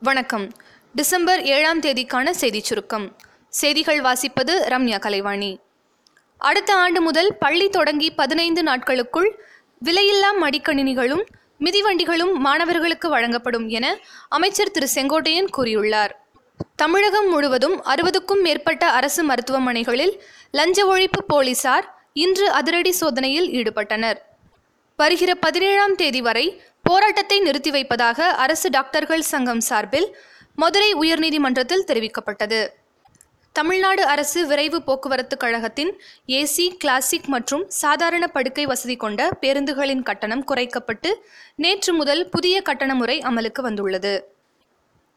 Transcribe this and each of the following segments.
வணக்கம். டிசம்பர் ஏழாம் தேதிக்கான செய்திச் சுருக்கம். செய்திகள் வாசிப்பது ரம்யா கலைவாணி. அடுத்த ஆண்டு முதல் பள்ளி தொடங்கி பதினைந்து நாட்களுக்குள் விலையில்லா மடிக்கணினிகளும் மிதிவண்டிகளும் மாணவர்களுக்கு வழங்கப்படும் என அமைச்சர் திரு செங்கோட்டையன் கூறியுள்ளார். தமிழகம் முழுவதும் அறுபதுக்கும் மேற்பட்ட அரசு மருத்துவமனைகளில் லஞ்ச ஒழிப்பு போலீசார் இன்று அதிரடி சோதனையில் ஈடுபட்டனர். வருகிற பதினேழாம் தேதி வரை போராட்டத்தை நிறுத்தி வைப்பதாக அரசு டாக்டர்கள் சங்கம் சார்பில் மதுரை உயர்நீதிமன்றத்தில் தெரிவிக்கப்பட்டது. தமிழ்நாடு அரசு விரைவு போக்குவரத்து கழகத்தின் ஏசி கிளாசிக் மற்றும் சாதாரண படுக்கை வசதி கொண்ட பேருந்துகளின் கட்டணம் குறைக்கப்பட்டு நேற்று முதல் புதிய கட்டண முறை அமலுக்கு வந்துள்ளது.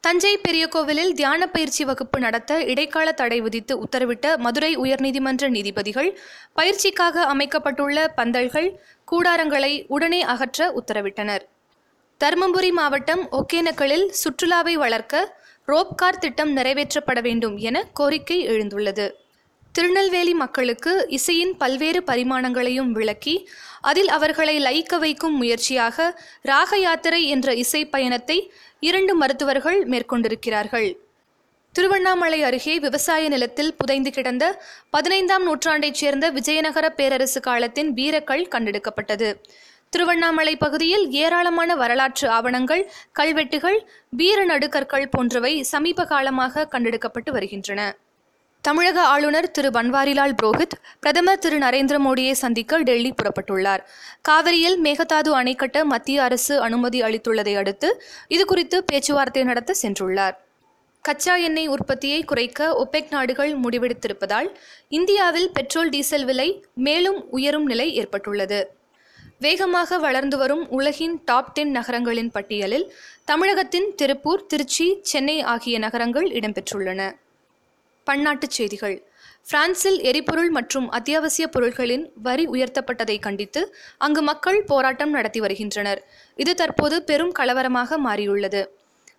தஞ்சை பெரிய கோவிலில் தியான பயிற்சி வகுப்பு நடத்த இடைக்கால தடை விதித்து உத்தரவிட்ட மதுரை உயர்நீதிமன்ற நீதிபதிகள் பயிற்சிக்காக அமைக்கப்பட்டுள்ள பந்தல்கள் கூடாரங்களை உடனே அகற்ற உத்தரவிட்டனர். தருமபுரி மாவட்டம் ஒகேனக்கலில் சுற்றுலாவை வளர்க்க ரோப்கார் திட்டம் நிறைவேற்றப்பட வேண்டும் என கோரிக்கை எழுந்துள்ளது. திருநெல்வேலி மக்களுக்கு இசையின் பல்வேறு பரிமாணங்களையும் விளக்கி அதில் அவர்களை லயிக்க வைக்கும் முயற்சியாக ராக யாத்திரை என்ற இசை பயணத்தை இரண்டு மருத்துவர்கள் மேற்கொண்டிருக்கிறார்கள். திருவண்ணாமலை அருகே விவசாய நிலத்தில் புதைந்து கிடந்த பதினைந்தாம் நூற்றாண்டைச் சேர்ந்த விஜயநகர பேரரசு காலத்தின் வீரக்கல் கண்டெடுக்கப்பட்டது. திருவண்ணாமலை பகுதியில் ஏராளமான வரலாற்று ஆவணங்கள் கல்வெட்டுகள் வீர நடுகற்கள் போன்றவை சமீப காலமாக கண்டெடுக்கப்பட்டு வருகின்றன. தமிழக ஆளுநர் திரு. பன்வாரிலால் புரோஹித் பிரதமர் திரு. நரேந்திர மோடியை சந்திக்க டெல்லி புறப்பட்டுள்ளார். காவிரியில் மேகதாது அணை கட்ட மத்திய அரசு அனுமதி அளித்துள்ளதை அடுத்து இதுகுறித்து பேச்சுவார்த்தை நடத்த சென்றுள்ளார். கச்சா எண்ணெய் உற்பத்தியை குறைக்க ஒபெக் நாடுகள் முடிவெடுத்திருப்பதால் இந்தியாவில் பெட்ரோல் டீசல் விலை மேலும் உயரும் நிலை ஏற்பட்டுள்ளது. வேகமாக வளர்ந்து வரும் உலகின் டாப் டென் நகரங்களின் பட்டியலில் தமிழகத்தின் திருப்பூர் திருச்சி சென்னை ஆகிய நகரங்கள் இடம்பெற்றுள்ளன. பன்னாட்டுச் செய்திகள். பிரான்சில் எரிபொருள் மற்றும் அத்தியாவசிய பொருட்களின் வரி உயர்த்தப்பட்டதை கண்டித்து அங்கு மக்கள் போராட்டம் நடத்தி வருகின்றனர். இது தற்போது பெரும் கலவரமாக மாறியுள்ளது.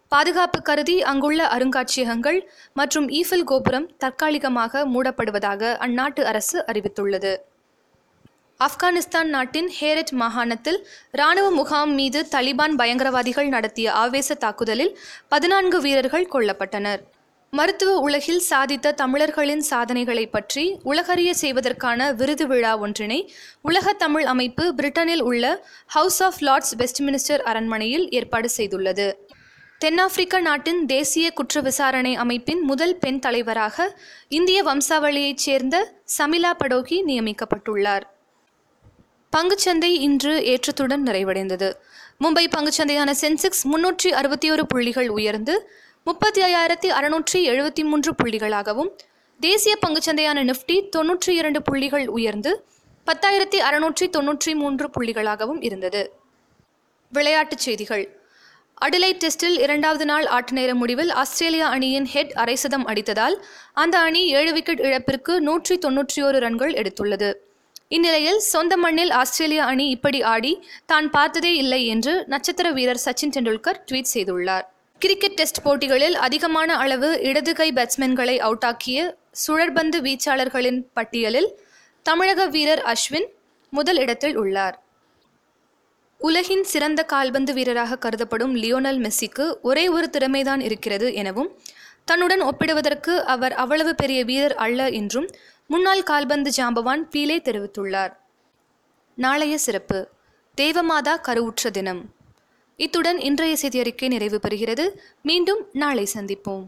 பாதுகாப்பு கருதி அங்குள்ள அருங்காட்சியகங்கள் மற்றும் ஈஃபில் கோபுரம் தற்காலிகமாக மூடப்படுவதாக அந்நாட்டு அரசு அறிவித்துள்ளது. ஆப்கானிஸ்தான் நாட்டின் ஹேரட் மாகாணத்தில் இராணுவ முகாம் மீது தலிபான் பயங்கரவாதிகள் நடத்திய ஆவேச தாக்குதலில் பதினான்கு வீரர்கள் கொல்லப்பட்டனர். மருத்துவ உலகில் சாதித்த தமிழர்களின் சாதனைகளை பற்றி உலகறிய செய்வதற்கான விருது விழா ஒன்றினை உலக தமிழ் அமைப்பு பிரிட்டனில் உள்ள ஹவுஸ் ஆஃப் லார்ட்ஸ் வெஸ்ட்மினிஸ்டர் அரண்மனையில் ஏற்பாடு செய்துள்ளது. தென்னாப்பிரிக்க நாட்டின் தேசிய குற்ற விசாரணை அமைப்பின் முதல் பெண் தலைவராக இந்திய வம்சாவளியைச் சேர்ந்த சமிலா படோகி நியமிக்கப்பட்டுள்ளார். பங்குச்சந்தை இன்று ஏற்றத்துடன் நிறைவடைந்தது. மும்பை பங்குச்சந்தையான சென்செக்ஸ் முன்னூற்றி அறுபத்தி ஒரு புள்ளிகள் உயர்ந்து முப்பத்தி ஐயாயிரத்தி அறுநூற்றி எழுபத்தி மூன்று புள்ளிகளாகவும் தேசிய பங்குச்சந்தையான நிஃப்டி தொன்னூற்றி இரண்டு புள்ளிகள் உயர்ந்து பத்தாயிரத்தி அறுநூற்றி தொன்னூற்றி மூன்று புள்ளிகளாகவும் இருந்தது. விளையாட்டுச் செய்திகள். அடிலை டெஸ்டில் இரண்டாவது நாள் ஆட்ட நேர முடிவில் ஆஸ்திரேலியா அணியின் ஹெட் அரைசதம் அடித்ததால் அந்த அணி ஏழு விக்கெட் இழப்பிற்கு நூற்றி தொன்னூற்றி ஒரு ரன்கள் எடுத்துள்ளது. இந்நிலையில் சொந்த மண்ணில் ஆஸ்திரேலிய அணி இப்படி ஆடி தான் பார்த்ததே இல்லை என்று நட்சத்திர வீரர் சச்சின் டெண்டுல்கர் ட்வீட் செய்துள்ளார். கிரிக்கெட் டெஸ்ட் போட்டிகளில் அதிகமான அளவு இடது கை பேட்ஸ்மேன்களை அவுட்டாக்கிய சுழற்பந்து வீச்சாளர்களின் பட்டியலில் தமிழக வீரர் அஸ்வின் முதல் இடத்தில் உள்ளார். உலகின் சிறந்த கால்பந்து வீரராக கருதப்படும் லியோனல் மெஸ்ஸிக்கு ஒரே ஒரு திறமைதான் இருக்கிறது எனவும் தன்னுடன் ஒப்பிடுவதற்கு அவர் அவ்வளவு பெரிய வீரர் அல்ல என்றும் முன்னாள் கால்பந்து ஜாம்பவான் பீலே தெரிவித்துள்ளார். நாளைய சிறப்பு. தேவமாதா கருவுற்ற தினம். இத்துடன் இன்றைய செய்தியறிக்கை நிறைவு பெறுகிறது. மீண்டும் நாளை சந்திப்போம்.